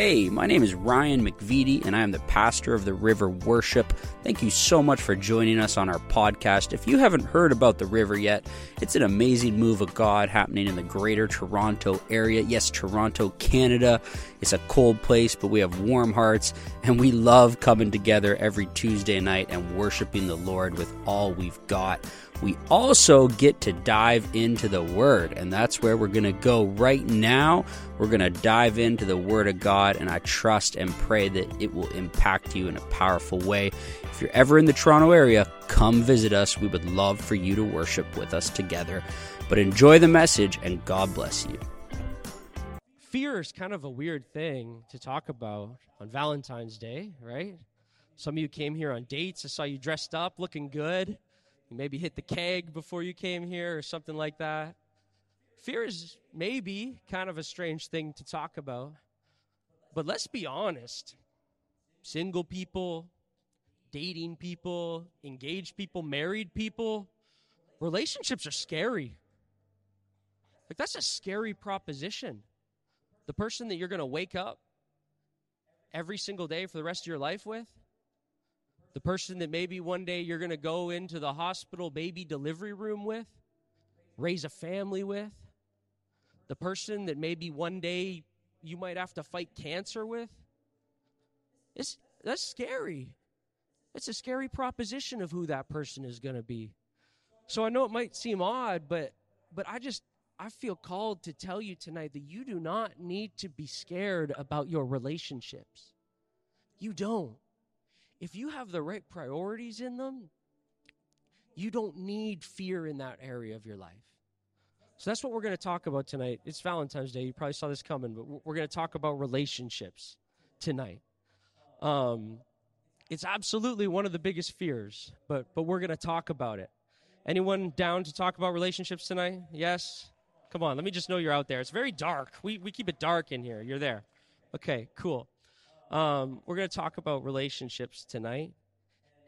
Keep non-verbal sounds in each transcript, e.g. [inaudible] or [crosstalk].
Hey, my name is Ryan McVitie, and I am the pastor of the River Worship. Thank you so much for joining us on our podcast. If you haven't heard about the River yet, it's an amazing move of God happening in the greater Toronto area. Yes, Toronto, Canada. It's a cold place, but we have warm hearts, and we love coming together every Tuesday night and worshiping the Lord with all we've got we also get to dive into the Word, and that's where we're going to go right now. We're going to dive into the Word of God, and I trust and pray that it will impact you in a powerful way. If you're ever in the Toronto area, come visit us. We would love for you to worship with us together. But enjoy the message, and God bless you. Fear is kind of a weird thing to talk about on Valentine's Day, right? Some of you came here on dates. I saw you dressed up, looking good. You maybe hit the keg before you came here or something like that. Fear is maybe kind of a strange thing to talk about. But let's be honest single people, dating people, engaged people, married people, relationships are scary. Like, that's a scary proposition. The person that you're going to wake up every single day for the rest of your life with, the person that maybe one day you're going to go into the hospital baby delivery room with, raise a family with, the person that maybe one day you might have to fight cancer with. It's, that's scary. It's a scary proposition of who that person is going to be. So I know it might seem odd, but but I just I feel called to tell you tonight that you do not need to be scared about your relationships. You don't if you have the right priorities in them, you don't need fear in that area of your life. So that's what we're going to talk about tonight. It's Valentine's Day. You probably saw this coming, but we're going to talk about relationships tonight. Um, it's absolutely one of the biggest fears, but but we're going to talk about it. Anyone down to talk about relationships tonight? Yes. Come on, let me just know you're out there. It's very dark. We we keep it dark in here. You're there. Okay, cool. Um, we're going to talk about relationships tonight.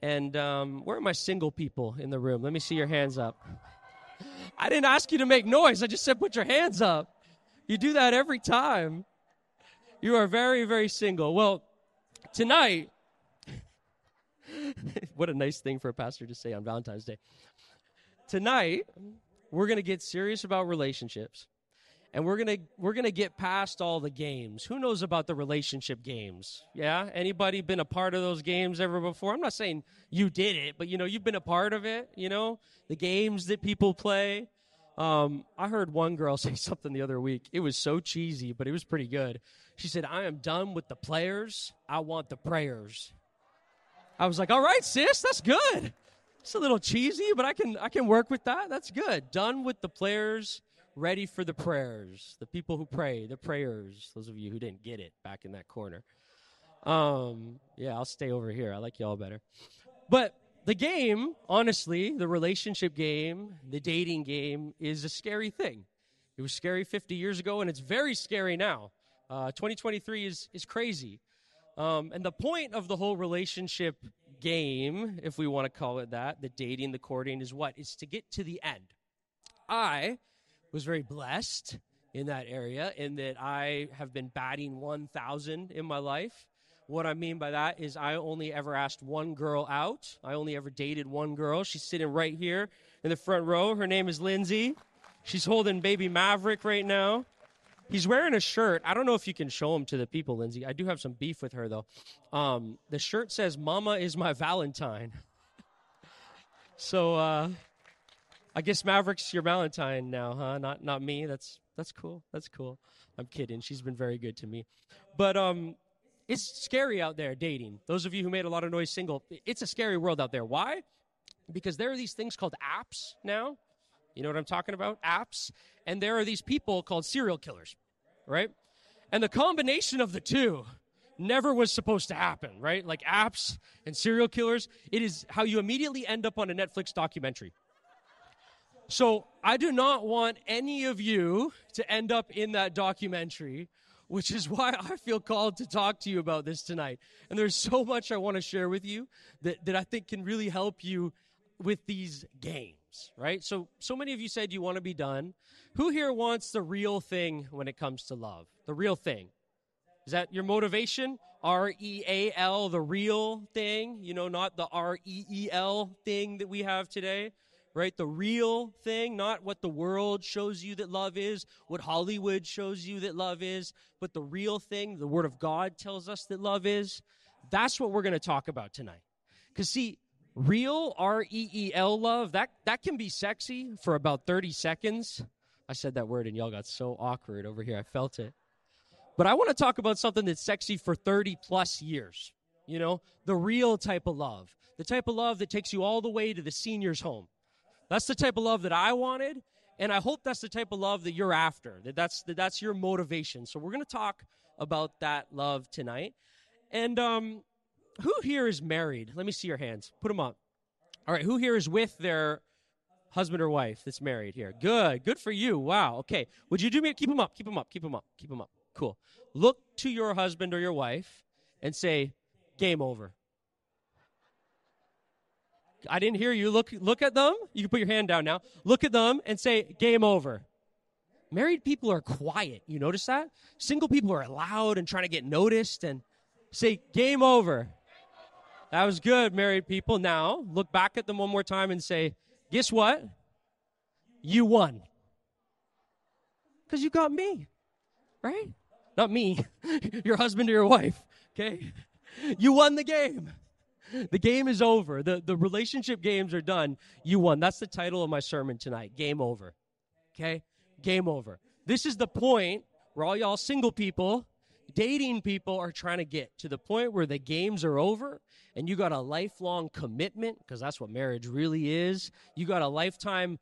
And um, where are my single people in the room? Let me see your hands up. I didn't ask you to make noise. I just said put your hands up. You do that every time. You are very, very single. Well, tonight, [laughs] what a nice thing for a pastor to say on Valentine's Day. Tonight, we're going to get serious about relationships and we're gonna we're gonna get past all the games. Who knows about the relationship games? Yeah, anybody been a part of those games ever before? I'm not saying you did it, but you know you've been a part of it. You know the games that people play. Um, I heard one girl [laughs] say something the other week. It was so cheesy, but it was pretty good. She said, "I am done with the players. I want the prayers." I was like, "All right, sis, that's good." It's a little cheesy, but I can I can work with that. That's good. Done with the players ready for the prayers. The people who pray, the prayers. Those of you who didn't get it back in that corner. Um, yeah, I'll stay over here. I like y'all better. But the game, honestly, the relationship game, the dating game, is a scary thing. It was scary 50 years ago, and it's very scary now. Uh, 2023 is, is crazy. Um, and the point of the whole relationship game, if we want to call it that, the dating, the courting, is what? Is to get to the end. I was very blessed in that area in that I have been batting 1,000 in my life. What I mean by that is I only ever asked one girl out. I only ever dated one girl. She's sitting right here in the front row. Her name is Lindsay. She's holding baby Maverick right now. He's wearing a shirt. I don't know if you can show him to the people, Lindsay. I do have some beef with her though. Um, the shirt says "Mama is my Valentine." [laughs] so uh, I guess Maverick's your Valentine now, huh? Not not me. That's that's cool. That's cool. I'm kidding. She's been very good to me. But um it's scary out there dating. Those of you who made a lot of noise single, it's a scary world out there. Why? Because there are these things called apps now. You know what I'm talking about? Apps. And there are these people called serial killers, right? And the combination of the two never was supposed to happen, right? Like apps and serial killers, it is how you immediately end up on a Netflix documentary. So I do not want any of you to end up in that documentary, which is why [laughs] I feel called to talk to you about this tonight. And there's so much I want to share with you that, that I think can really help you with these games, right? So, so many of you said you want to be done. Who here wants the real thing when it comes to love? The real thing. Is that your motivation? R E A L, the real thing, you know, not the R E E L thing that we have today, right? The real thing, not what the world shows you that love is, what Hollywood shows you that love is, but the real thing, the Word of God tells us that love is. That's what we're going to talk about tonight. Because, see, real R E E L love, that, that can be sexy for about 30 seconds. I said that word and y'all got so awkward over here. I felt it. But I want to talk about something that's sexy for 30 plus years. You know, the real type of love, the type of love that takes you all the way to the senior's home. That's the type of love that I wanted, and I hope that's the type of love that you're after. That that's that that's your motivation. So we're to talk about that love tonight. And um, who here is married? Let me see your hands. Put them up. All right, who here is with their husband or wife that's married here? Good, good for you. Wow. Okay, would you do me? Keep them up. Keep them up. Keep them up. Keep them up. Cool. Look to your husband or your wife and say, "Game over." I didn't hear you. Look, look at them. You can put your hand down now. Look at them and say, game over. Married people are quiet. You notice that? Single people are loud and trying to get noticed and say, game over. That was good, married people. Now, look back at them one more time and say, guess what? You won. Because you got me, right? Not me, [laughs] your husband or your wife, okay? You won the game. The game is over. The, the relationship games are done. You won. That's the title of my sermon tonight. Game over. Okay? Game over. This is the point where all y'all single people, dating people are trying to get to the point where the games are over and you got a lifelong commitment, because that's what marriage really is. You got a lifetime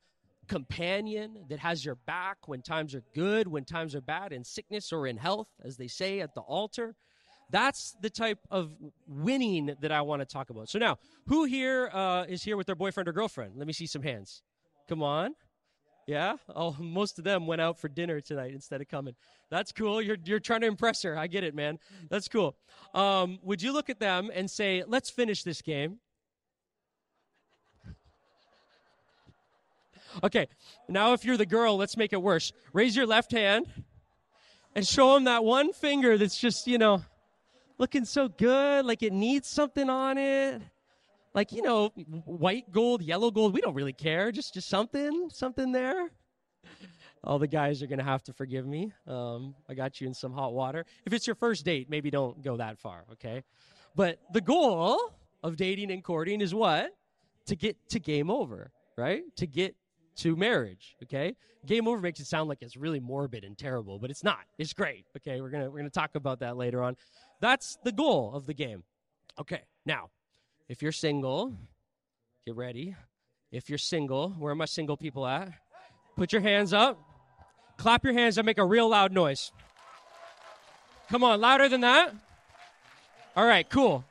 companion that has your back when times are good, when times are bad, in sickness or in health, as they say at the altar. That's the type of winning that I want to talk about. So now, who here uh, is here with their boyfriend or girlfriend? Let me see some hands. Come on. Yeah? Oh, [laughs] most of them went out for dinner tonight instead of coming. That's cool. You're, you're trying to impress her. I get it, man. That's cool. Um, would you look at them and say, let's finish this game? Okay, now if you're the girl, let's make it worse. Raise your left hand and show them that one finger that's just, you know, looking so good, like it needs something on it. Like, you know, white gold, yellow gold, we don't really care. Just just something, something there. All the guys are to have to forgive me. Um, I got you in some hot water. If it's your first date, maybe don't go that far, okay? But the goal of dating and courting is what? To get to game over, right? To get to marriage, okay? Game over makes it sound like it's really morbid and terrible, but it's not. It's great. Okay, we're to we're to talk about that later on. That's the goal of the game. Okay, now, if you're single, get ready. If you're single, where are my single people at? Put your hands up. Clap your hands and make a real loud noise. Come on, louder than that. All right, cool.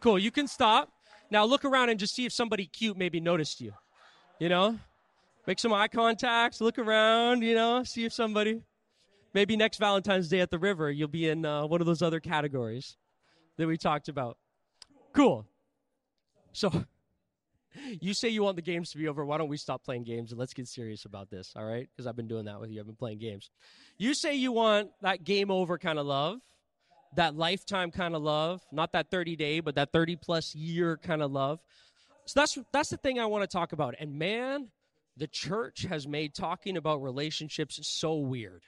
Cool. You can stop. Now look around and just see if somebody cute maybe noticed you. You know? Make some eye contacts, look around, you know, see if somebody maybe next Valentine's Day at the river, you'll be in uh, one of those other categories that we talked about. Cool. So, [laughs] you say you want the games to be over. Why don't we stop playing games and let's get serious about this, all right? Because I've been doing that with you. I've been playing games. You say you want that game over kind of love, that lifetime kind of love, not that 30 day, but that 30 plus year kind of love. So that's that's the thing I want to talk about. And man, the church has made talking about relationships so weird.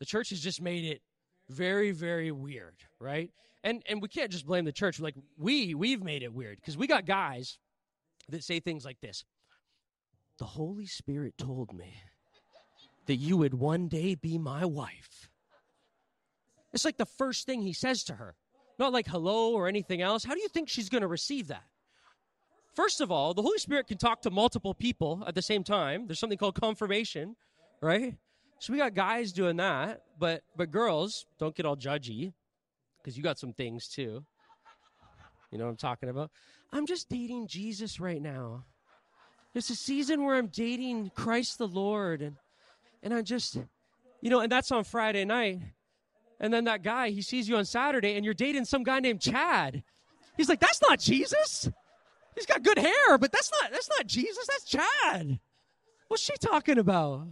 The church has just made it very, very weird, right? And and we can't just blame the church. Like we we've made it weird because we got guys that say things like this. The Holy Spirit told me that you would one day be my wife. It's like the first thing he says to her. Not like hello or anything else. How do you think she's going to receive that? First of all, the Holy Spirit can talk to multiple people at the same time. There's something called confirmation, right? So we got guys doing that, but but girls don't get all judgy because you got some things too. You know what I'm talking about? I'm just dating Jesus right now. It's a season where I'm dating Christ the Lord, and and I just, you know, and that's on Friday night. And then that guy, he sees you on Saturday, and you're dating some guy named Chad. He's like, that's not Jesus. He's got good hair, but that's not that's not Jesus. That's Chad. What's she talking about?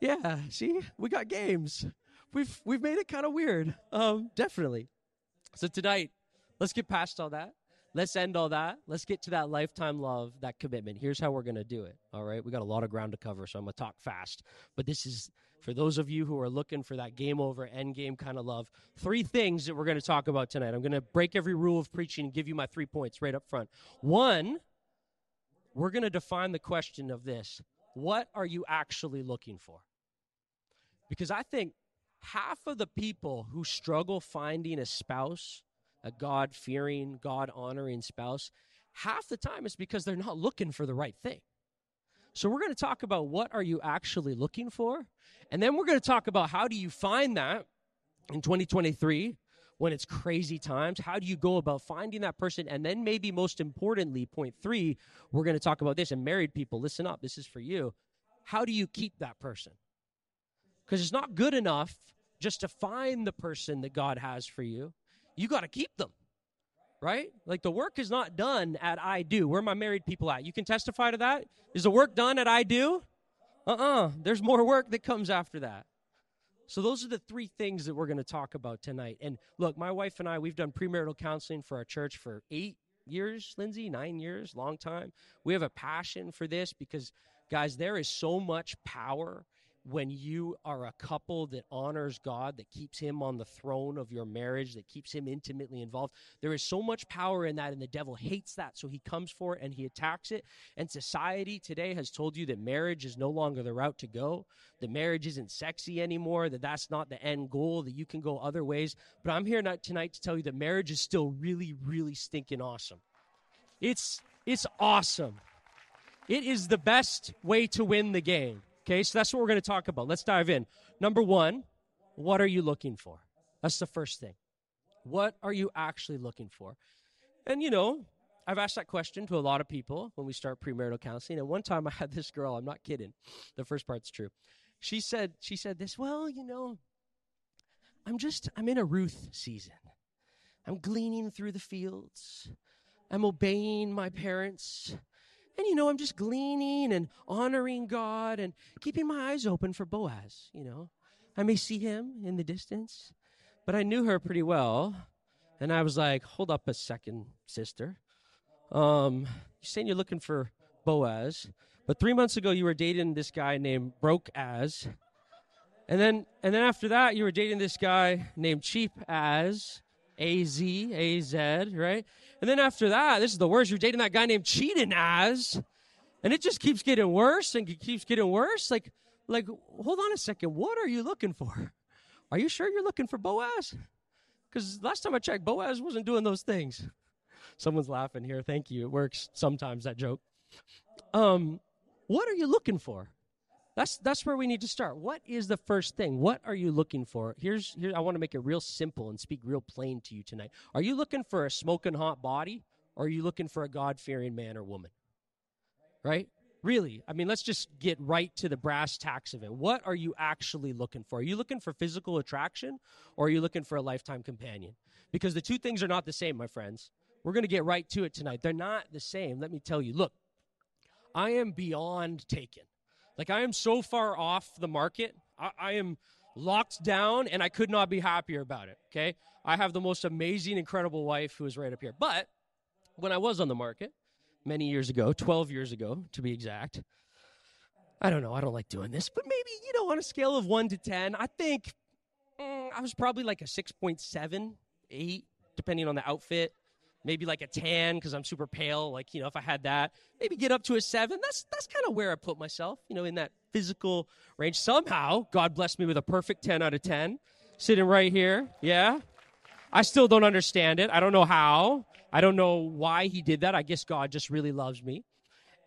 Yeah, see, we got games. we've we've made it kind of weird. Um, definitely. So tonight, let's get past all that. Let's end all that. Let's get to that lifetime love, that commitment. Here's how we're to do it. All right. We got a lot of ground to cover, so I'm to talk fast. But this is for those of you who are looking for that game over, end game kind of love. Three things that we're to talk about tonight. I'm to break every rule of preaching and give you my three points right up front. One, we're to define the question of this What are you actually looking for? Because I think half of the people who struggle finding a spouse, a God fearing, God honoring spouse, half the time it's because they're not looking for the right thing. So we're going to talk about what are you actually looking for? And then we're going to talk about how do you find that in 2023 when it's crazy times? How do you go about finding that person? And then maybe most importantly, point 3, we're going to talk about this and married people, listen up, this is for you. How do you keep that person? Because it's not good enough just to find the person that God has for you. You got to keep them right? Like the work is not done at I do. Where are my married people at? You can testify to that. Is the work done at I do? Uh uh-uh. uh. There's more work that comes after that. So those are the three things that we're going to talk about tonight. And look, my wife and I, we've done premarital counseling for our church for eight years, Lindsay, nine years, long time. We have a passion for this because, guys, there is so much power when you are a couple that honors God, that keeps Him on the throne of your marriage, that keeps Him intimately involved, there is so much power in that, and the devil hates that. So he comes for it and he attacks it. And society today has told you that marriage is no longer the route to go, that marriage isn't sexy anymore, that that's not the end goal, that you can go other ways. But I'm here not tonight to tell you that marriage is still really, really stinking awesome. It's, it's awesome. It is the best way to win the game. Okay, so that's what we're going to talk about. Let's dive in. Number one, what are you looking for? That's the first thing. What are you actually looking for? And you know, I've asked that question to a lot of people when we start premarital counseling. And one time I had this girl, I'm not kidding. The first part's true. She said, she said this, well, you know, I'm just, I'm in a Ruth season. I'm gleaning through the fields. I'm obeying my parents. And, you know, I'm just gleaning and honoring God and keeping my eyes open for Boaz, you know. I may see him in the distance, but I knew her pretty well. And I was like, hold up a second, sister. Um, you're saying you're looking for Boaz, but three months ago you were dating this guy named Broke As. And then, and then after that, you were dating this guy named Cheap As. A Z, A Z, right? And then after that, this is the worst. You're dating that guy named Cheating As, and it just keeps getting worse and keeps getting worse. Like, like, hold on a second. What are you looking for? Are you sure you're looking for Boaz? Because last time I checked, Boaz wasn't doing those things. Someone's laughing here. Thank you. It works sometimes, that joke. Um, what are you looking for? That's that's where we need to start. What is the first thing? What are you looking for? Here's here I want to make it real simple and speak real plain to you tonight. Are you looking for a smoking hot body or are you looking for a God-fearing man or woman? Right? Really? I mean, let's just get right to the brass tacks of it. What are you actually looking for? Are you looking for physical attraction or are you looking for a lifetime companion? Because the two things are not the same, my friends. We're going to get right to it tonight. They're not the same. Let me tell you. Look, I am beyond taken like I am so far off the market. I, I am locked down and I could not be happier about it. Okay. I have the most amazing, incredible wife who is right up here. But when I was on the market many years ago, 12 years ago to be exact, I don't know. I don't like doing this, but maybe, you know, on a scale of one to 10, I think mm, I was probably like a 6.7, 8, depending on the outfit maybe like a tan because I'm super pale. Like you know, if I had that, maybe get up to a seven. That's that's kind of where I put myself. You know, in that physical range. Somehow, God blessed me with a perfect ten out of ten, sitting right here. Yeah, I still don't understand it. I don't know how. I don't know why He did that. I guess God just really loves me.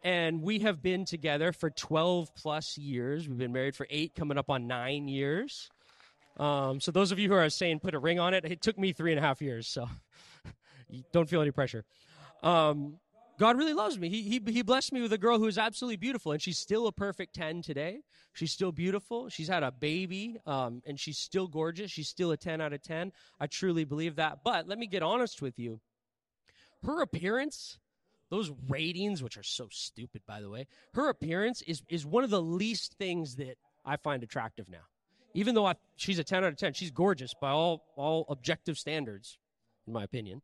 And we have been together for 12 plus years. We've been married for eight, coming up on nine years. Um, so those of you who are saying put a ring on it, it took me three and a half years. So don't feel any pressure. Um, God really loves me. He, he, he blessed me with a girl who is absolutely beautiful, and she's still a perfect 10 today. She's still beautiful. She's had a baby, um, and she's still gorgeous. She's still a 10 out of 10. I truly believe that. But let me get honest with you. Her appearance, those ratings, which are so stupid, by the way, her appearance is, is one of the least things that I find attractive now. Even though I, she's a 10 out of 10, she's gorgeous by all, all objective standards, in my opinion.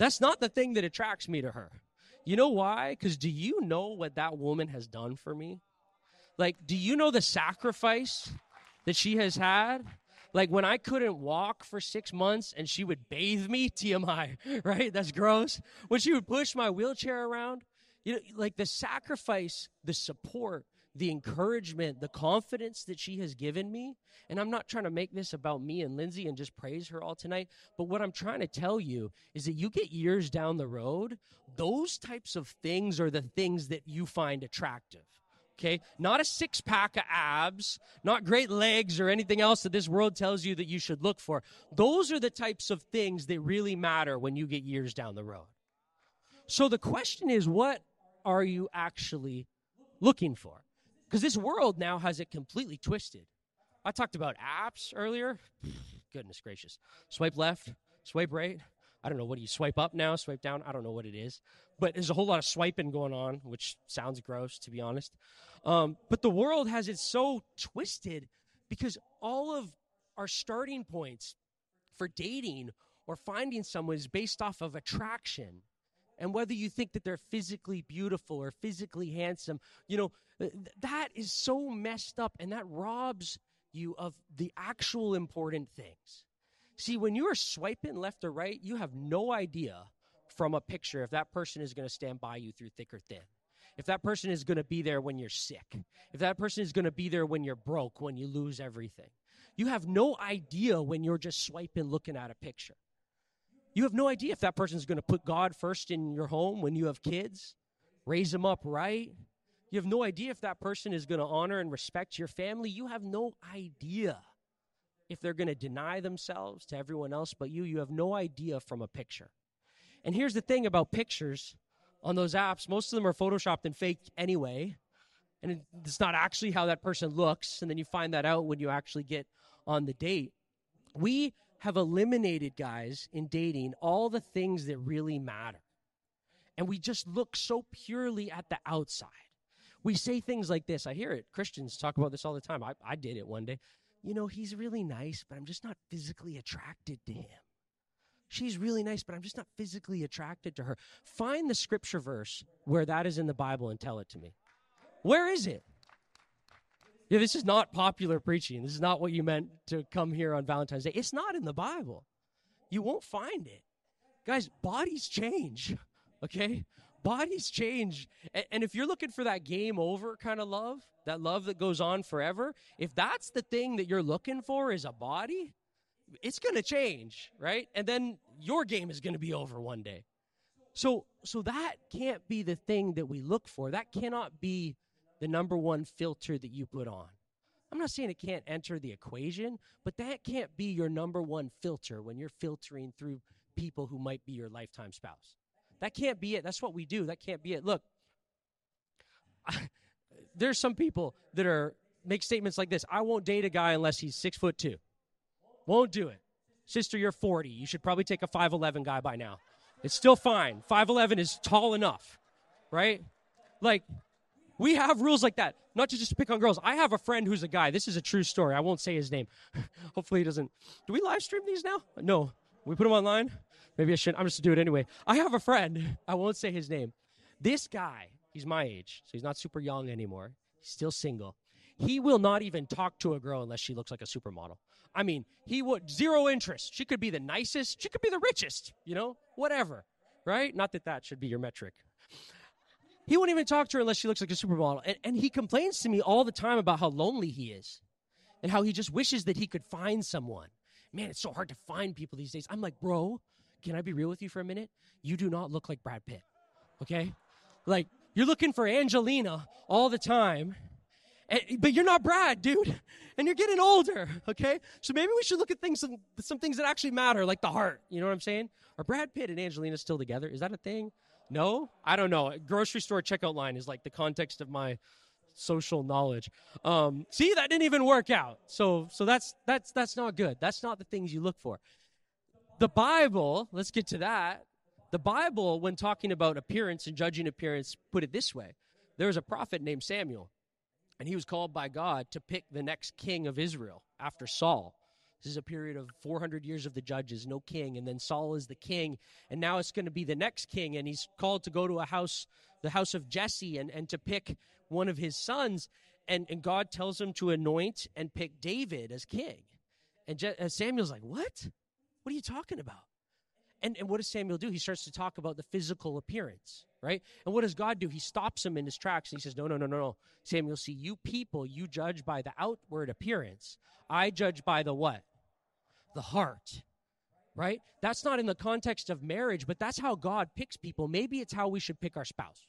That's not the thing that attracts me to her. You know why? Because do you know what that woman has done for me? Like, do you know the sacrifice that she has had? Like when I couldn't walk for six months and she would bathe me, [laughs] TMI, right? That's gross. When she would push my wheelchair around, you know, like the sacrifice, the support, the encouragement, the confidence that she has given me. And I'm not trying to make this about me and Lindsay and just praise her all tonight. But what I'm trying to tell you is that you get years down the road, those types of things are the things that you find attractive. Okay? Not a six pack of abs, not great legs or anything else that this world tells you that you should look for. Those are the types of things that really matter when you get years down the road. So the question is, what are you actually looking for? Because this world now has it completely twisted. I talked about apps earlier. [sighs] Goodness gracious. Swipe left, swipe right. I don't know what do you swipe up now, swipe down. I don't know what it is, but there's a whole lot of swiping going on, which sounds gross to be honest. Um, but the world has it so twisted because all of our starting points for dating or finding someone is based off of attraction. And whether you think that they're physically beautiful or physically handsome, you know, that is so messed up and that robs you of the actual important things. See, when you are swiping left or right, you have no idea from a picture if that person is going to stand by you through thick or thin. If that person is going to be there when you're sick. If that person is going to be there when you're broke, when you lose everything. You have no idea when you're just swiping looking at a picture. You have no idea if that person is going to put God first in your home when you have kids, raise them up right. You have no idea if that person is going to honor and respect your family. You have no idea if they're going to deny themselves to everyone else but you. You have no idea from a picture. And here's the thing about pictures on those apps most of them are photoshopped and faked anyway. And it's not actually how that person looks. And then you find that out when you actually get on the date. We have eliminated, guys, in dating all the things that really matter. And we just look so purely at the outside. We say things like this. I hear it. Christians talk about this all the time. I, I did it one day. You know, he's really nice, but I'm just not physically attracted to him. She's really nice, but I'm just not physically attracted to her. Find the scripture verse where that is in the Bible and tell it to me. Where is it? Yeah, this is not popular preaching. This is not what you meant to come here on Valentine's Day. It's not in the Bible. You won't find it. Guys, bodies change, [laughs] okay? Bodies change. And if you're looking for that game over kind of love, that love that goes on forever, if that's the thing that you're looking for is a body, it's going to change, right? And then your game is going to be over one day. So so that can't be the thing that we look for. That cannot be the number one filter that you put on. I'm not saying it can't enter the equation, but that can't be your number one filter when you're filtering through people who might be your lifetime spouse. That can't be it. That's what we do. That can't be it. Look, [laughs] there's some people that are make statements like this. I won't date a guy unless he's six foot two. Won't do it. Sister, you're 40. You should probably take a 5'11 guy by now. It's still fine. 5'11 is tall enough, right? Like, we have rules like that, not just to just pick on girls. I have a friend who's a guy. This is a true story. I won't say his name. [laughs] Hopefully he doesn't. Do we live stream these now? No. We put them online? Maybe I shouldn't. I'm just to do it anyway. I have a friend. [laughs] I won't say his name. This guy, he's my age, so he's not super young anymore. He's still single. He will not even talk to a girl unless she looks like a supermodel. I mean, he would zero interest. She could be the nicest. She could be the richest. You know, whatever. Right? Not that that should be your metric. He won't even talk to her unless she looks like a supermodel. And, and he complains to me all the time about how lonely he is and how he just wishes that he could find someone. Man, it's so hard to find people these days. I'm like, bro, can I be real with you for a minute? You do not look like Brad Pitt. Okay? Like, you're looking for Angelina all the time. And, but you're not Brad, dude. And you're getting older, okay? So maybe we should look at things, some, some things that actually matter, like the heart. You know what I'm saying? Are Brad Pitt and Angelina still together? Is that a thing? No, I don't know. Grocery store checkout line is like the context of my social knowledge. Um, see, that didn't even work out. So, so that's that's that's not good. That's not the things you look for. The Bible. Let's get to that. The Bible, when talking about appearance and judging appearance, put it this way: there was a prophet named Samuel, And he was called by God to pick the next king of Israel after Saul. This is a period of 400 years of the judges, no king. And then Saul is the king. And now it's going to be the next king. And he's called to go to a house, the house of Jesse, and, and to pick one of his sons. And, and God tells him to anoint and pick David as king. And Je- Samuel's like, What? What are you talking about? And, and what does Samuel do? He starts to talk about the physical appearance, right? And what does God do? He stops him in his tracks and he says, No, no, no, no, no. Samuel, see, you people, you judge by the outward appearance. I judge by the what? The heart, right? That's not in the context of marriage, but that's how God picks people. Maybe it's how we should pick our spouse,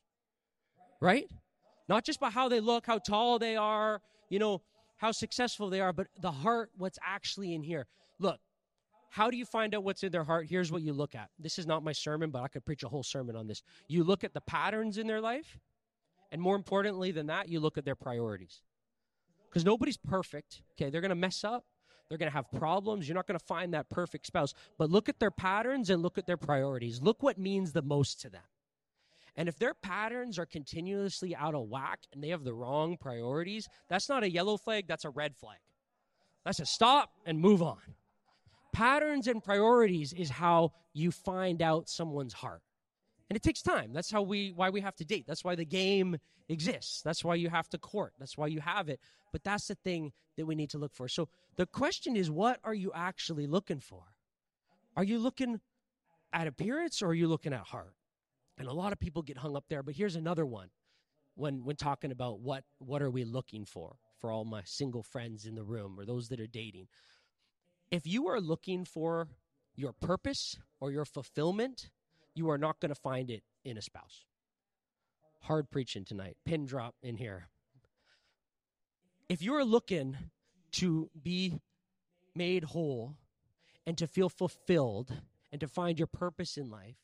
right? Not just by how they look, how tall they are, you know, how successful they are, but the heart, what's actually in here. Look, how do you find out what's in their heart? Here's what you look at. This is not my sermon, but I could preach a whole sermon on this. You look at the patterns in their life, and more importantly than that, you look at their priorities. Because nobody's perfect. Okay, they're going to mess up. They're going to have problems. You're not going to find that perfect spouse. But look at their patterns and look at their priorities. Look what means the most to them. And if their patterns are continuously out of whack and they have the wrong priorities, that's not a yellow flag, that's a red flag. That's a stop and move on. Patterns and priorities is how you find out someone's heart. And it takes time. That's how we why we have to date. That's why the game exists. That's why you have to court. That's why you have it. But that's the thing that we need to look for. So the question is what are you actually looking for? Are you looking at appearance or are you looking at heart? And a lot of people get hung up there, but here's another one when when talking about what what are we looking for for all my single friends in the room or those that are dating if you are looking for your purpose or your fulfillment, you are not going to find it in a spouse. Hard preaching tonight. Pin drop in here. If you are looking to be made whole and to feel fulfilled and to find your purpose in life,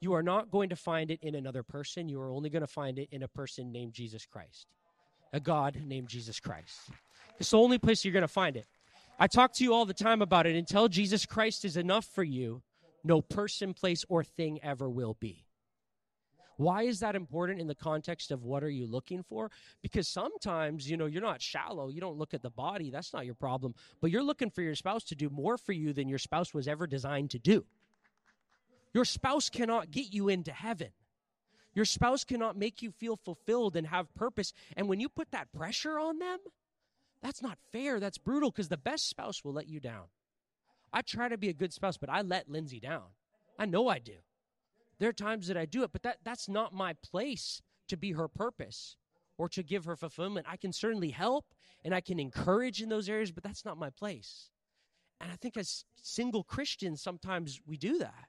you are not going to find it in another person. You are only going to find it in a person named Jesus Christ, a God named Jesus Christ. It's the only place you're going to find it. I talk to you all the time about it. Until Jesus Christ is enough for you, no person, place, or thing ever will be. Why is that important in the context of what are you looking for? Because sometimes, you know, you're not shallow. You don't look at the body. That's not your problem. But you're looking for your spouse to do more for you than your spouse was ever designed to do. Your spouse cannot get you into heaven. Your spouse cannot make you feel fulfilled and have purpose. And when you put that pressure on them, that's not fair. That's brutal because the best spouse will let you down. I try to be a good spouse, but I let Lindsay down. I know I do. There are times that I do it, but that, that's not my place to be her purpose or to give her fulfillment. I can certainly help and I can encourage in those areas, but that's not my place. And I think as single Christians, sometimes we do that.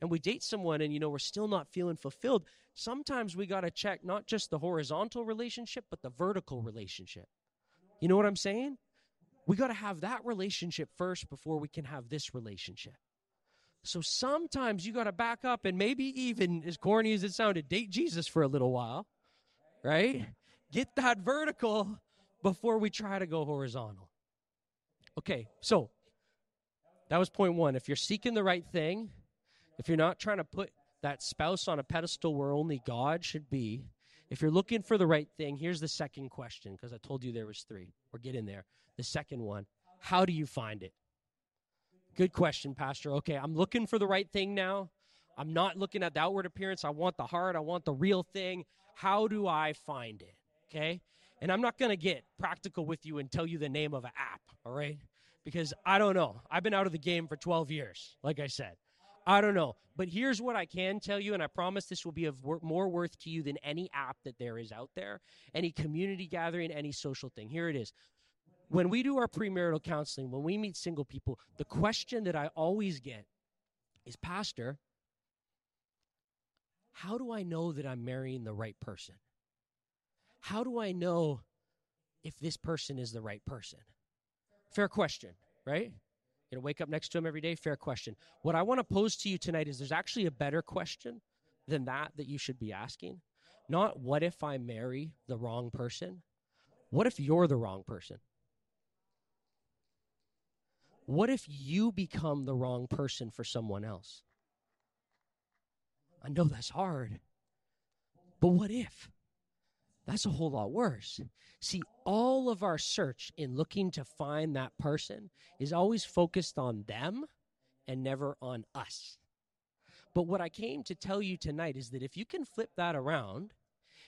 And we date someone and, you know, we're still not feeling fulfilled. Sometimes we got to check not just the horizontal relationship, but the vertical relationship. You know what I'm saying? We got to have that relationship first before we can have this relationship. So sometimes you got to back up and maybe even, as corny as it sounded, date Jesus for a little while, right? Get that vertical before we try to go horizontal. Okay, so that was point one. If you're seeking the right thing, if you're not trying to put that spouse on a pedestal where only God should be, if you're looking for the right thing, here's the second question because I told you there was three. We're getting there. The second one, how do you find it? Good question, Pastor. Okay, I'm looking for the right thing now. I'm not looking at the outward appearance. I want the heart. I want the real thing. How do I find it? Okay? And I'm not going to get practical with you and tell you the name of an app, all right? Because I don't know. I've been out of the game for 12 years, like I said. I don't know. But here's what I can tell you, and I promise this will be of wor- more worth to you than any app that there is out there, any community gathering, any social thing. Here it is. When we do our premarital counseling, when we meet single people, the question that I always get is Pastor, how do I know that I'm marrying the right person? How do I know if this person is the right person? Fair question, right? You know, wake up next to him every day? Fair question. What I want to pose to you tonight is there's actually a better question than that that you should be asking. Not what if I marry the wrong person? What if you're the wrong person? What if you become the wrong person for someone else? I know that's hard, but what if? That's a whole lot worse. See, all of our search in looking to find that person is always focused on them and never on us. But what I came to tell you tonight is that if you can flip that around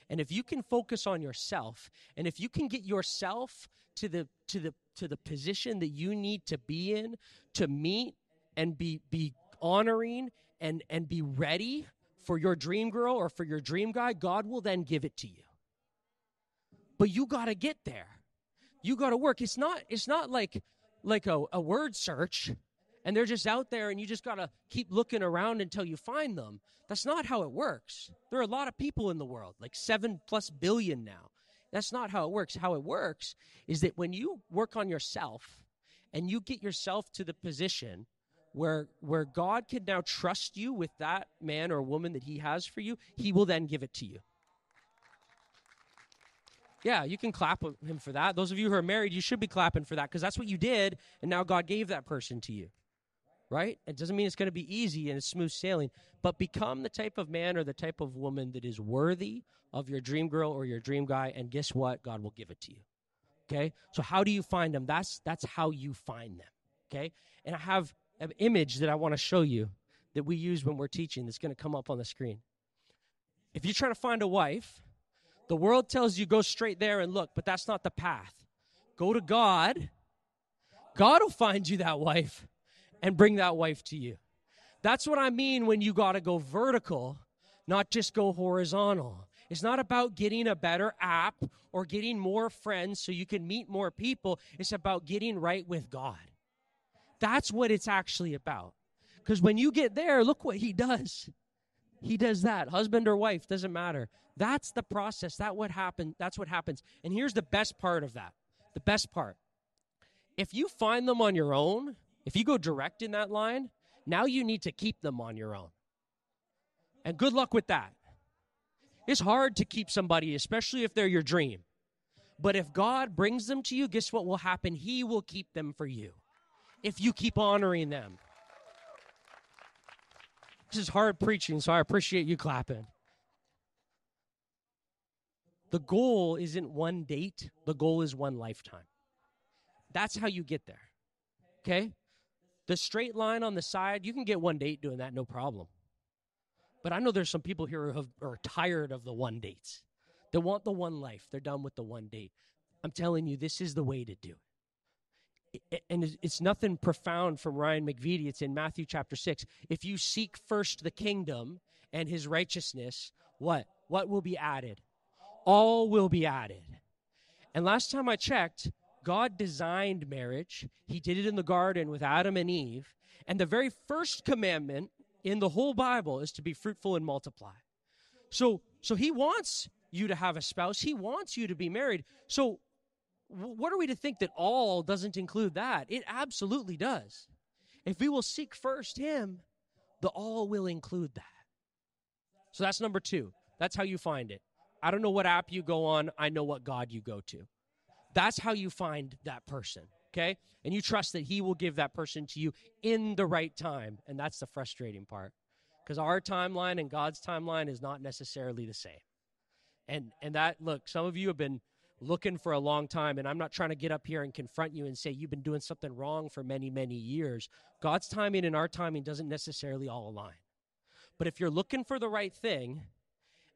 and if you can focus on yourself and if you can get yourself to the to the to the position that you need to be in to meet and be be honoring and and be ready for your dream girl or for your dream guy, God will then give it to you. But you got to get there. You got to work. It's not it's not like like a, a word search and they're just out there and you just got to keep looking around until you find them. That's not how it works. There are a lot of people in the world, like 7 plus billion now. That's not how it works. How it works is that when you work on yourself and you get yourself to the position where where God can now trust you with that man or woman that he has for you, he will then give it to you. Yeah, you can clap him for that. Those of you who are married, you should be clapping for that because that's what you did and now God gave that person to you. Right? It doesn't mean it's going to be easy and it's smooth sailing, but become the type of man or the type of woman that is worthy of your dream girl or your dream guy and guess what? God will give it to you. Okay? So how do you find them? That's that's how you find them. Okay? And I have an image that I want to show you that we use when we're teaching that's going to come up on the screen. If you're trying to find a wife, the world tells you go straight there and look, but that's not the path. Go to God. God will find you that wife and bring that wife to you. That's what I mean when you got to go vertical, not just go horizontal. It's not about getting a better app or getting more friends so you can meet more people. It's about getting right with God. That's what it's actually about. Because when you get there, look what he does. He does that. Husband or wife, doesn't matter. That's the process. That what happen, that's what happens. And here's the best part of that. The best part. If you find them on your own, if you go direct in that line, now you need to keep them on your own. And good luck with that. It's hard to keep somebody, especially if they're your dream. But if God brings them to you, guess what will happen? He will keep them for you if you keep honoring them. This is hard preaching, so I appreciate you clapping. The goal isn't one date, the goal is one lifetime. That's how you get there. Okay? The straight line on the side, you can get one date doing that, no problem. But I know there's some people here who have, are tired of the one dates. They want the one life. They're done with the one date. I'm telling you, this is the way to do it and it's nothing profound from Ryan McVitie. It's in Matthew chapter 6. If you seek first the kingdom and his righteousness, what? What will be added? All will be added. And last time I checked, God designed marriage. He did it in the garden with Adam and Eve. And the very first commandment in the whole Bible is to be fruitful and multiply. So, so he wants you to have a spouse. He wants you to be married. So what are we to think that all doesn't include that? It absolutely does. If we will seek first Him, the all will include that. So that's number two. That's how you find it. I don't know what app you go on, I know what God you go to. That's how you find that person, okay? And you trust that He will give that person to you in the right time. And that's the frustrating part. Because our timeline and God's timeline is not necessarily the same. And and that look, some of you have been looking for a long time. And I'm not trying to get up here and confront you and say you've been doing something wrong for many, many years. God's timing and our timing doesn't necessarily all align. But if you're looking for the right thing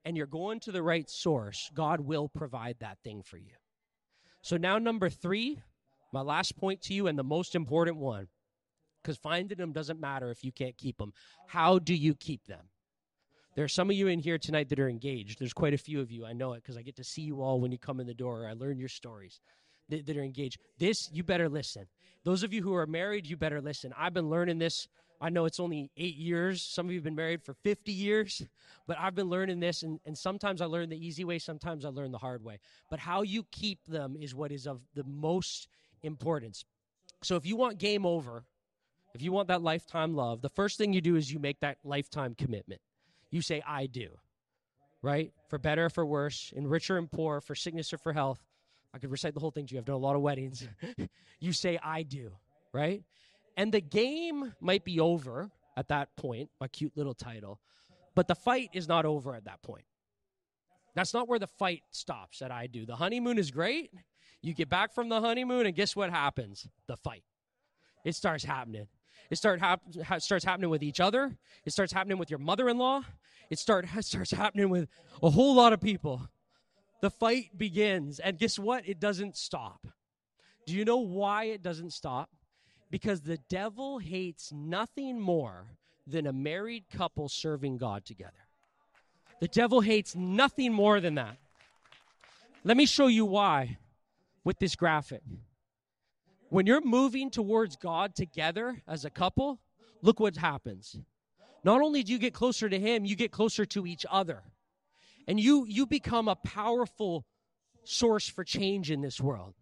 and you're going to the right source, God will provide that thing for you. So now, number three, my last point to you, and the most important one, because finding them doesn't matter if you can't keep them. How do you keep them? There are some of you in here tonight that are engaged. There's quite a few of you. I know it because I get to see you all when you come in the door. I learn your stories that, that are engaged. This, you better listen. Those of you who are married, you better listen. I've been learning this. I know it's only eight years. Some of you have been married for 50 years, but I've been learning this, and, and sometimes I learn the easy way, sometimes I learn the hard way. But how you keep them is what is of the most importance. So if you want game over, if you want that lifetime love, the first thing you do is you make that lifetime commitment you say, I do, right? For better or for worse, in richer and poor, for sickness or for health. I could recite the whole thing to you. I've done a lot of weddings. [laughs] you say, I do, right? And the game might be over at that point, a cute little title, but the fight is not over at that point. That's not where the fight stops that I do. The honeymoon is great. You get back from the honeymoon, and guess what happens? The fight. It starts happening. It start hap- ha- starts happening with each other. It starts happening with your mother-in-law. It start it [laughs] starts happening with a whole lot of people. The fight begins, and guess what? It doesn't stop. Do you know why it doesn't stop? Because the devil hates nothing more than a married couple serving God together. The devil hates nothing more than that. Let me show you why with this graphic. When you're moving towards God together as a couple, look what happens. Not only do you get closer to him, you get closer to each other. And you you become a powerful source for change in this world.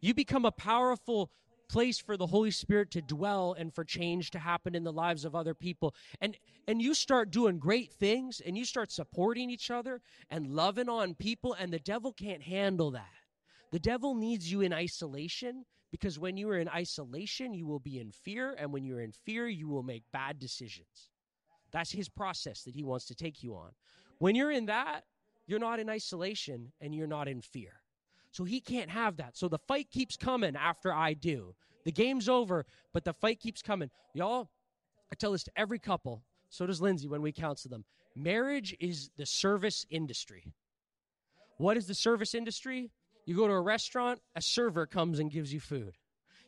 You become a powerful place for the Holy Spirit to dwell and for change to happen in the lives of other people. And and you start doing great things and you start supporting each other and loving on people and the devil can't handle that. The devil needs you in isolation because when you are in isolation, you will be in fear and when you're in fear, you will make bad decisions. That's his process that he wants to take you on. When you're in that, you're not in isolation and you're not in fear. So he can't have that. So the fight keeps coming after I do. The game's over, but the fight keeps coming. Y'all, I tell this to every couple. So does Lindsay when we counsel them. Marriage is the service industry. What is the service industry? You go to a restaurant, a server comes and gives you food.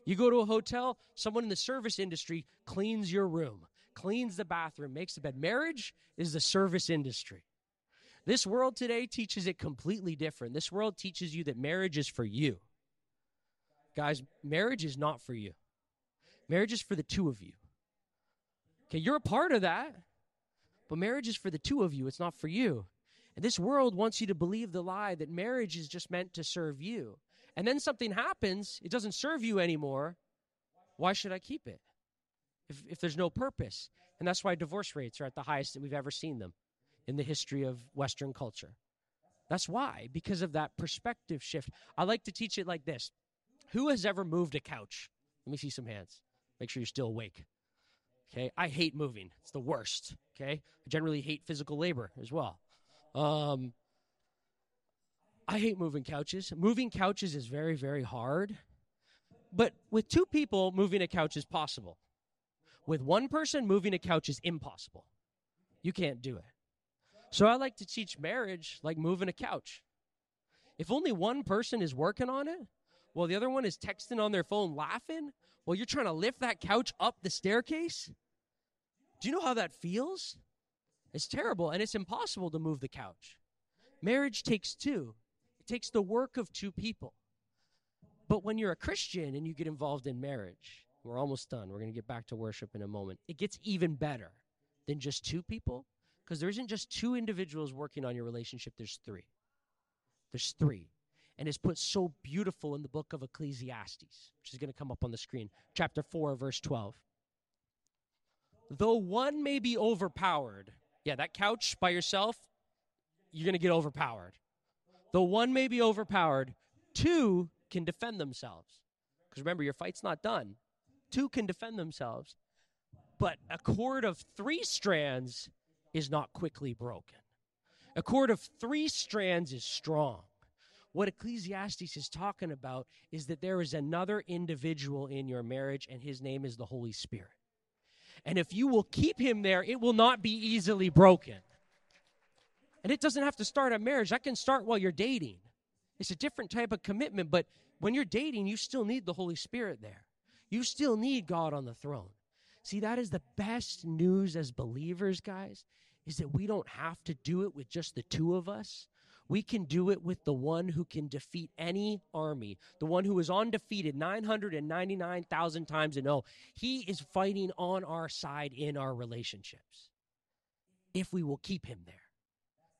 You go to a hotel, someone in the service industry cleans your room, cleans the bathroom, makes the bed. Marriage is the service industry. This world today teaches it completely different. This world teaches you that marriage is for you. Guys, marriage is not for you. Marriage is for the two of you. Okay, you're a part of that, but marriage is for the two of you. It's not for you. And this world wants you to believe the lie that marriage is just meant to serve you. And then something happens, it doesn't serve you anymore. Why should I keep it? If, if there's no purpose. And that's why divorce rates are at the highest that we've ever seen them in the history of Western culture. That's why, because of that perspective shift. I like to teach it like this Who has ever moved a couch? Let me see some hands. Make sure you're still awake. Okay, I hate moving, it's the worst. Okay, I generally hate physical labor as well. Um, I hate moving couches. Moving couches is very, very hard. But with two people, moving a couch is possible. With one person, moving a couch is impossible. You can't do it. So I like to teach marriage like moving a couch. If only one person is working on it, while the other one is texting on their phone laughing, while you're trying to lift that couch up the staircase, do you know how that feels? It's terrible and it's impossible to move the couch. Marriage takes two, it takes the work of two people. But when you're a Christian and you get involved in marriage, we're almost done. We're going to get back to worship in a moment. It gets even better than just two people because there isn't just two individuals working on your relationship, there's three. There's three. And it's put so beautiful in the book of Ecclesiastes, which is going to come up on the screen, chapter 4, verse 12. Though one may be overpowered, yeah, that couch by yourself, you're going to get overpowered. Though one may be overpowered, two can defend themselves. Because remember, your fight's not done. Two can defend themselves. But a cord of three strands is not quickly broken. A cord of three strands is strong. What Ecclesiastes is talking about is that there is another individual in your marriage, and his name is the Holy Spirit. And if you will keep him there, it will not be easily broken. And it doesn't have to start a marriage, that can start while you're dating. It's a different type of commitment, but when you're dating, you still need the Holy Spirit there. You still need God on the throne. See, that is the best news as believers, guys, is that we don't have to do it with just the two of us. We can do it with the one who can defeat any army, the one who is undefeated 999,000 times and oh, he is fighting on our side in our relationships. If we will keep him there.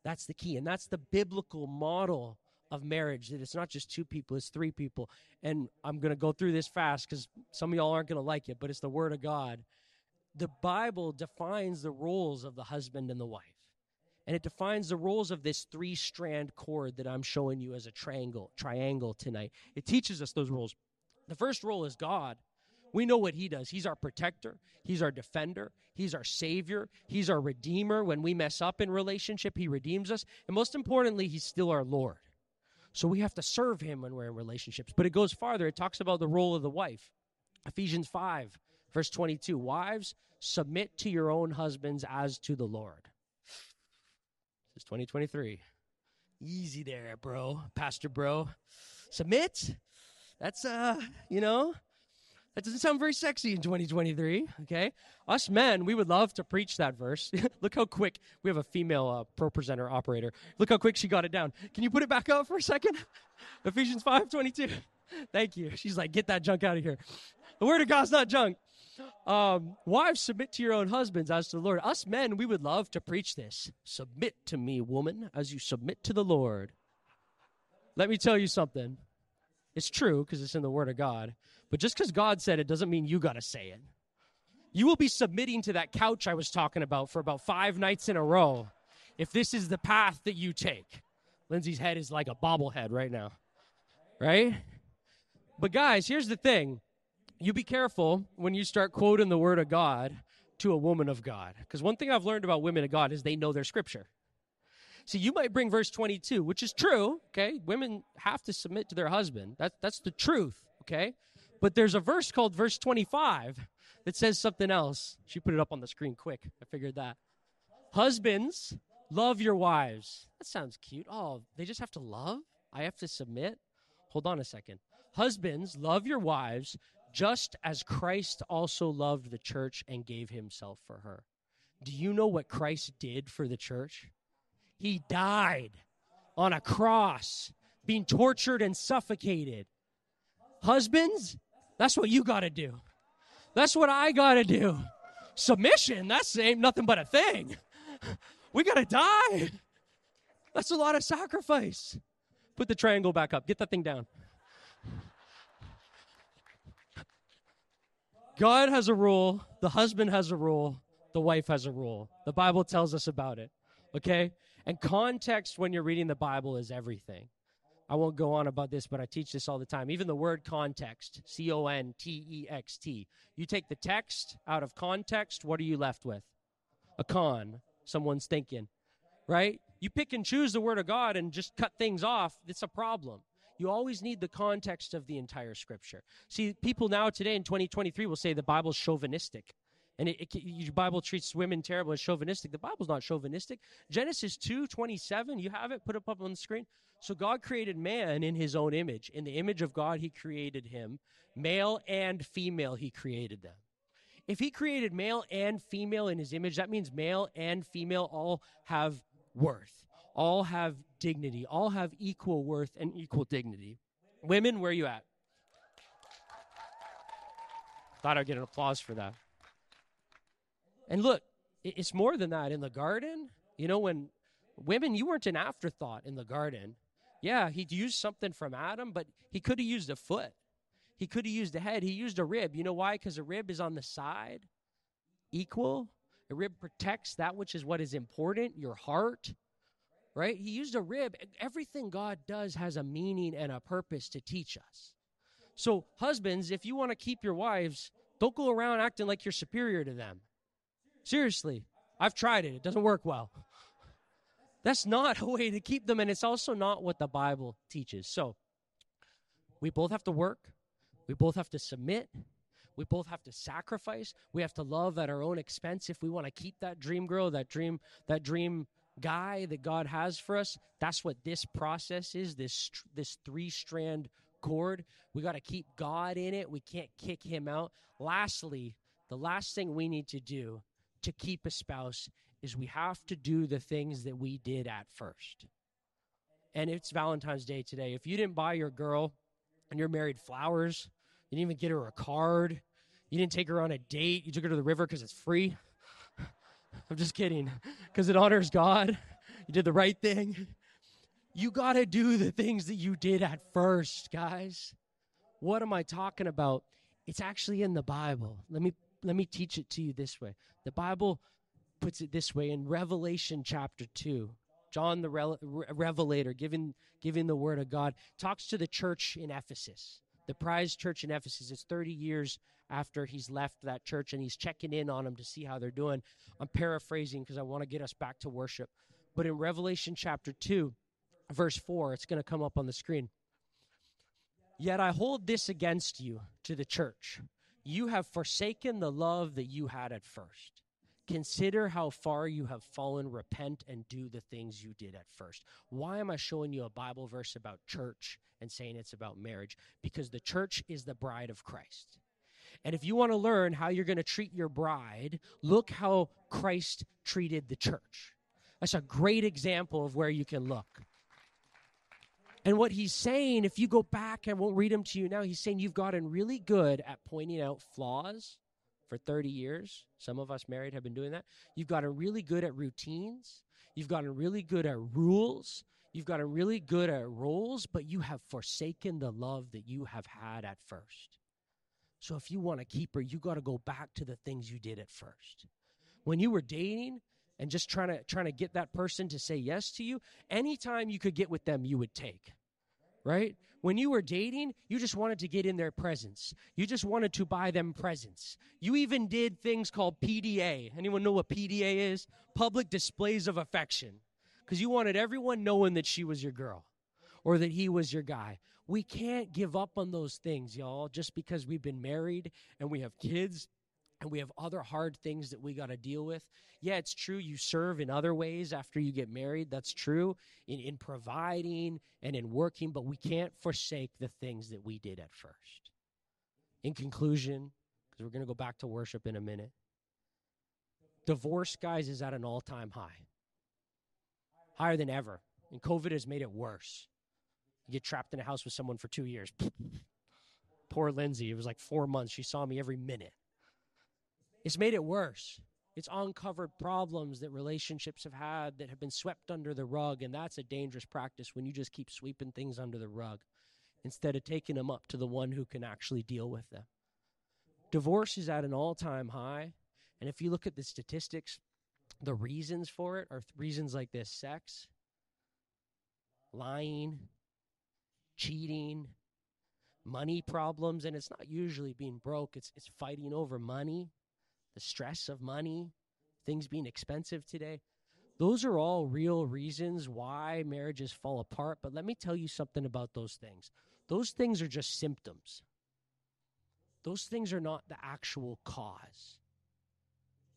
That's the key. And that's the biblical model of marriage that it's not just two people, it's three people. And I'm going to go through this fast because some of y'all aren't going to like it, but it's the Word of God. The Bible defines the roles of the husband and the wife. And it defines the roles of this three strand cord that I'm showing you as a triangle, triangle tonight. It teaches us those roles. The first role is God. We know what he does. He's our protector, he's our defender, he's our savior, he's our redeemer. When we mess up in relationship, he redeems us. And most importantly, he's still our Lord. So we have to serve him when we're in relationships. But it goes farther. It talks about the role of the wife. Ephesians 5, verse 22. Wives, submit to your own husbands as to the Lord. This is 2023. Easy there, bro. Pastor bro. Submit? That's uh, you know, that doesn't sound very sexy in 2023, okay? Us men, we would love to preach that verse. [laughs] Look how quick we have a female uh, pro presenter operator. Look how quick she got it down. Can you put it back up for a second? [laughs] Ephesians 5:22. [laughs] Thank you. She's like, "Get that junk out of here." The word of God's not junk. Um, wives, submit to your own husbands as to the Lord. Us men, we would love to preach this. Submit to me, woman, as you submit to the Lord. Let me tell you something. It's true because it's in the Word of God. But just because God said it doesn't mean you got to say it. You will be submitting to that couch I was talking about for about five nights in a row if this is the path that you take. Lindsay's head is like a bobblehead right now, right? But guys, here's the thing you be careful when you start quoting the word of God to a woman of God. Because one thing I've learned about women of God is they know their scripture. See, you might bring verse 22, which is true, okay? Women have to submit to their husband. That, that's the truth, okay? But there's a verse called verse 25 that says something else. She put it up on the screen quick. I figured that. Husbands, love your wives. That sounds cute. Oh, they just have to love? I have to submit? Hold on a second. Husbands, love your wives just as Christ also loved the church and gave himself for her. Do you know what Christ did for the church? He died on a cross, being tortured and suffocated. Husbands, that's what you got to do. That's what I got to do. Submission, that's ain't nothing but a thing. We got to die. That's a lot of sacrifice. Put the triangle back up. Get that thing down. God has a rule, the husband has a rule, the wife has a rule. The Bible tells us about it. Okay? And context when you're reading the Bible is everything. I won't go on about this, but I teach this all the time. Even the word context, C O N T E X T. You take the text out of context, what are you left with? A con. Someone's thinking, right? You pick and choose the word of God and just cut things off, it's a problem you always need the context of the entire scripture. See, people now today in 2023 will say the Bible's chauvinistic. And it, it, your Bible treats women terrible and chauvinistic. The Bible's not chauvinistic. Genesis 2 27, you have it, put up on the screen. So God created man in his own image. In the image of God, he created him. Male and female, he created them. If he created male and female in his image, that means male and female all have worth all have dignity, all have equal worth and equal dignity. Women, where you at? Thought I'd get an applause for that. And look, it's more than that. In the garden, you know, when women, you weren't an afterthought in the garden. Yeah, he used something from Adam, but he could have used a foot. He could have used a head. He used a rib. You know why? Because a rib is on the side, equal. A rib protects that which is what is important, your heart right? He used a rib. Everything God does has a meaning and a purpose to teach us. So, husbands, if you want to keep your wives, don't go around acting like you're superior to them. Seriously, I've tried it, it doesn't work well. That's not [laughs] a way to keep them, and it's also not what the Bible teaches. So, we both have to work, we both have to submit, we both have to sacrifice, we have to love at our own expense if we want to keep that dream girl, that dream, that dream guy that God has for us. That's what this process is. This this three strand cord. We got to keep God in it. We can't kick him out. Lastly, the last thing we need to do to keep a spouse is we have to do the things that we did at first. And it's Valentine's Day today. If you didn't buy your girl and you're married flowers, you didn't even get her a card, you didn't take her on a date, you took her to the river because it's free. I'm just kidding, because it honors God. You did the right thing. You got to do the things that you did at first, guys. What am I talking about? It's actually in the Bible. Let me let me teach it to you this way. The Bible puts it this way in Revelation chapter 2. John the Revelator giving giving the word of God talks to the church in Ephesus. the prized church in Ephesus. It's 30 years after he's left that church and he's checking in on them to see how they're doing. I'm paraphrasing because I want to get us back to worship. But in Revelation chapter 2, verse 4, it's going to come up on the screen. Yet I hold this against you to the church. You have forsaken the love that you had at first. Consider how far you have fallen, repent, and do the things you did at first. Why am I showing you a Bible verse about church and saying it's about marriage? Because the church is the bride of Christ. And if you want to learn how you're going to treat your bride, look how Christ treated the church. That's a great example of where you can look. And what he's saying, if you go back, I won't read them to you now, he's saying you've gotten really good at pointing out flaws for 30 years. Some of us married have been doing that. You've gotten really good at routines. You've gotten really good at rules. You've gotten really good at roles, but you have forsaken the love that you have had at first. So if you want to keep her, you got to go back to the things you did at first. When you were dating and just trying to trying to get that person to say yes to you, anytime you could get with them, you would take right? When you were dating, you just wanted to get in their presence. You just wanted to buy them presents. You even did things called PDA. Anyone know what PDA is? Public displays of affection. Because you wanted everyone knowing that she was your girl or that he was your guy. We can't give up on those things, y'all, just because we've been married and we have kids and we have other hard things that we got to deal with. Yeah, it's true. You serve in other ways after you get married. That's true in, in providing and in working, but we can't forsake the things that we did at first. In conclusion, because we're going to go back to worship in a minute, divorce, guys, is at an all time high, higher than ever. And COVID has made it worse. You get trapped in a house with someone for two years. [laughs] Poor Lindsay. It was like four months. She saw me every minute. It's made it worse. It's uncovered problems that relationships have had that have been swept under the rug, and that's a dangerous practice when you just keep sweeping things under the rug instead of taking them up to the one who can actually deal with them. Divorce is at an all time high, and if you look at the statistics, the reasons for it are reasons like this sex, lying, cheating, money problems, and it's not usually being broke, it's, it's fighting over money the stress of money, things being expensive today. Those are all real reasons why marriages fall apart. But let me tell you something about those things. Those things are just symptoms, those things are not the actual cause,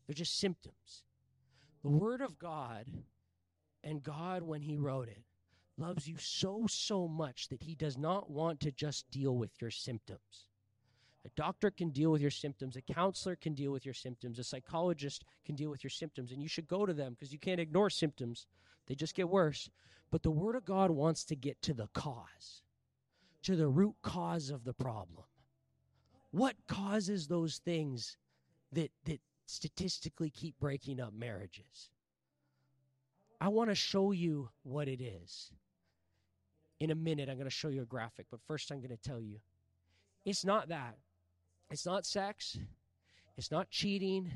they're just symptoms. The Word of God and God, when He wrote it, loves you so, so much that He does not want to just deal with your symptoms. A doctor can deal with your symptoms. A counselor can deal with your symptoms. A psychologist can deal with your symptoms. And you should go to them because you can't ignore symptoms, they just get worse. But the Word of God wants to get to the cause, to the root cause of the problem. What causes those things that, that statistically keep breaking up marriages? I want to show you what it is. In a minute, I'm going to show you a graphic, but first, I'm going to tell you it's not that. It's not sex. It's not cheating.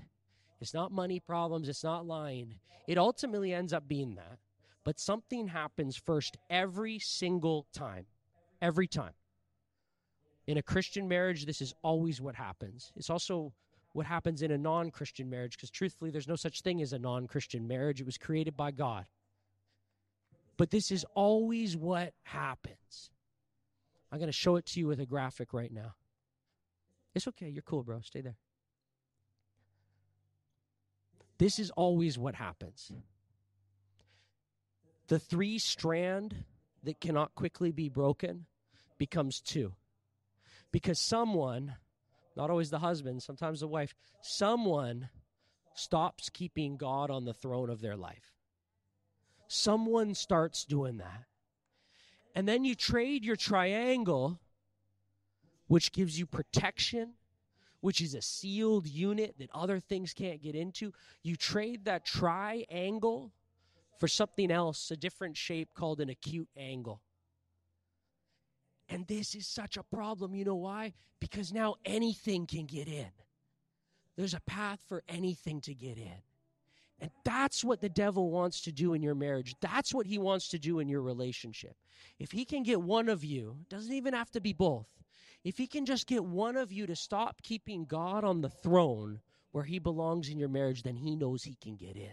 It's not money problems. It's not lying. It ultimately ends up being that. But something happens first every single time. Every time. In a Christian marriage, this is always what happens. It's also what happens in a non Christian marriage because, truthfully, there's no such thing as a non Christian marriage. It was created by God. But this is always what happens. I'm going to show it to you with a graphic right now. It's okay. You're cool, bro. Stay there. This is always what happens. The three strand that cannot quickly be broken becomes two. Because someone, not always the husband, sometimes the wife, someone stops keeping God on the throne of their life. Someone starts doing that. And then you trade your triangle which gives you protection, which is a sealed unit that other things can't get into. You trade that triangle for something else, a different shape called an acute angle. And this is such a problem. You know why? Because now anything can get in. There's a path for anything to get in. And that's what the devil wants to do in your marriage. That's what he wants to do in your relationship. If he can get one of you, doesn't even have to be both. if he can just get one of you to stop keeping God on the throne where he belongs in your marriage, then he knows he can get in.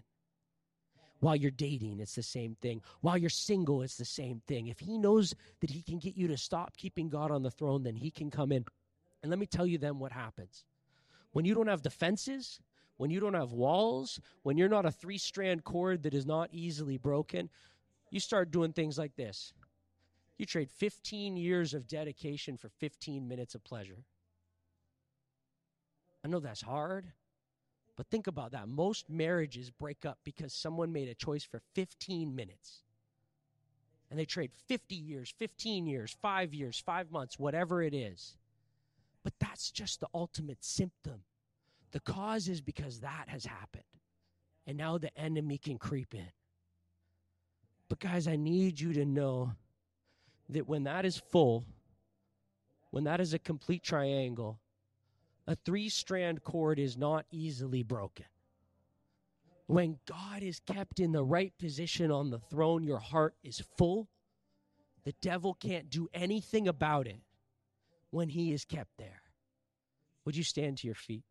While you're dating, it's the same thing. While you're single, it's the same thing. If he knows that he can get you to stop keeping God on the throne, then he can come in. And let me tell you then what happens. When you don't have defenses, when you don't have walls, when you're not a three strand cord that is not easily broken, you start doing things like this. You trade 15 years of dedication for 15 minutes of pleasure. I know that's hard, but think about that. Most marriages break up because someone made a choice for 15 minutes. And they trade 50 years, 15 years, five years, five months, whatever it is. But that's just the ultimate symptom. The cause is because that has happened. And now the enemy can creep in. But, guys, I need you to know that when that is full, when that is a complete triangle, a three strand cord is not easily broken. When God is kept in the right position on the throne, your heart is full. The devil can't do anything about it when he is kept there. Would you stand to your feet?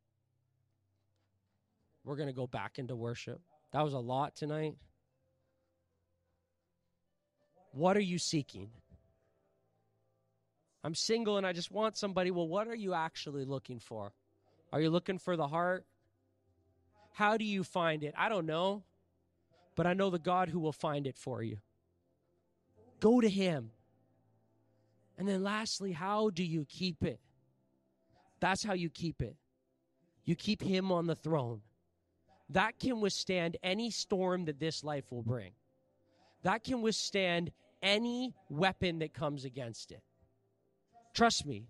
We're going to go back into worship. That was a lot tonight. What are you seeking? I'm single and I just want somebody. Well, what are you actually looking for? Are you looking for the heart? How do you find it? I don't know, but I know the God who will find it for you. Go to Him. And then, lastly, how do you keep it? That's how you keep it. You keep Him on the throne. That can withstand any storm that this life will bring, that can withstand any weapon that comes against it. Trust me,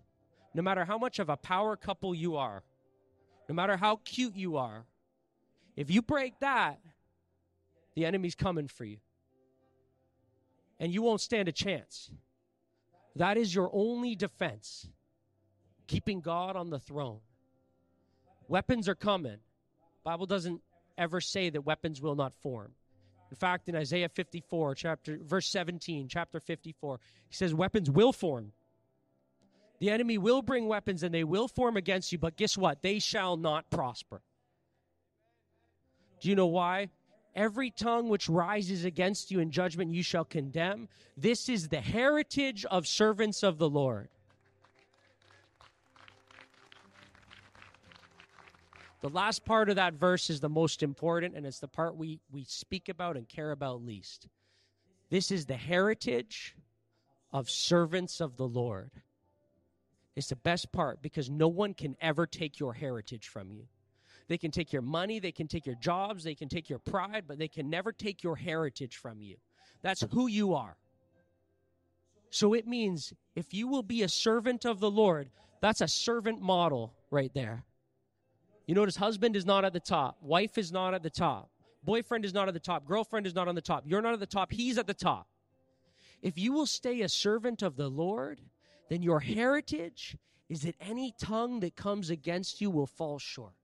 no matter how much of a power couple you are, no matter how cute you are, if you break that, the enemy's coming for you. And you won't stand a chance. That is your only defense. Keeping God on the throne. Weapons are coming. Bible doesn't ever say that weapons will not form. In fact, in Isaiah 54, chapter verse 17, chapter 54, he says weapons will form. The enemy will bring weapons and they will form against you, but guess what? They shall not prosper. Do you know why? Every tongue which rises against you in judgment you shall condemn. This is the heritage of servants of the Lord. The last part of that verse is the most important, and it's the part we, we speak about and care about least. This is the heritage of servants of the Lord. It's the best part because no one can ever take your heritage from you. They can take your money, they can take your jobs, they can take your pride, but they can never take your heritage from you. That's who you are. So it means if you will be a servant of the Lord, that's a servant model right there. You notice husband is not at the top, wife is not at the top, boyfriend is not at the top, girlfriend is not on the top, you're not at the top, he's at the top. If you will stay a servant of the Lord, then your heritage is that any tongue that comes against you will fall short,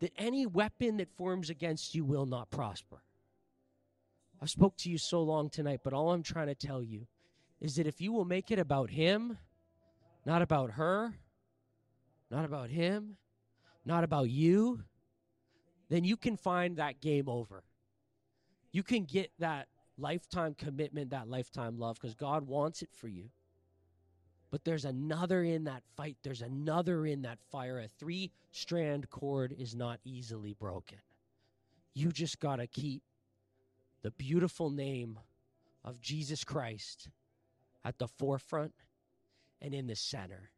that any weapon that forms against you will not prosper. I've spoke to you so long tonight, but all I'm trying to tell you is that if you will make it about him, not about her, not about him, not about you, then you can find that game over. You can get that lifetime commitment, that lifetime love, because God wants it for you. But there's another in that fight. There's another in that fire. A three strand cord is not easily broken. You just got to keep the beautiful name of Jesus Christ at the forefront and in the center.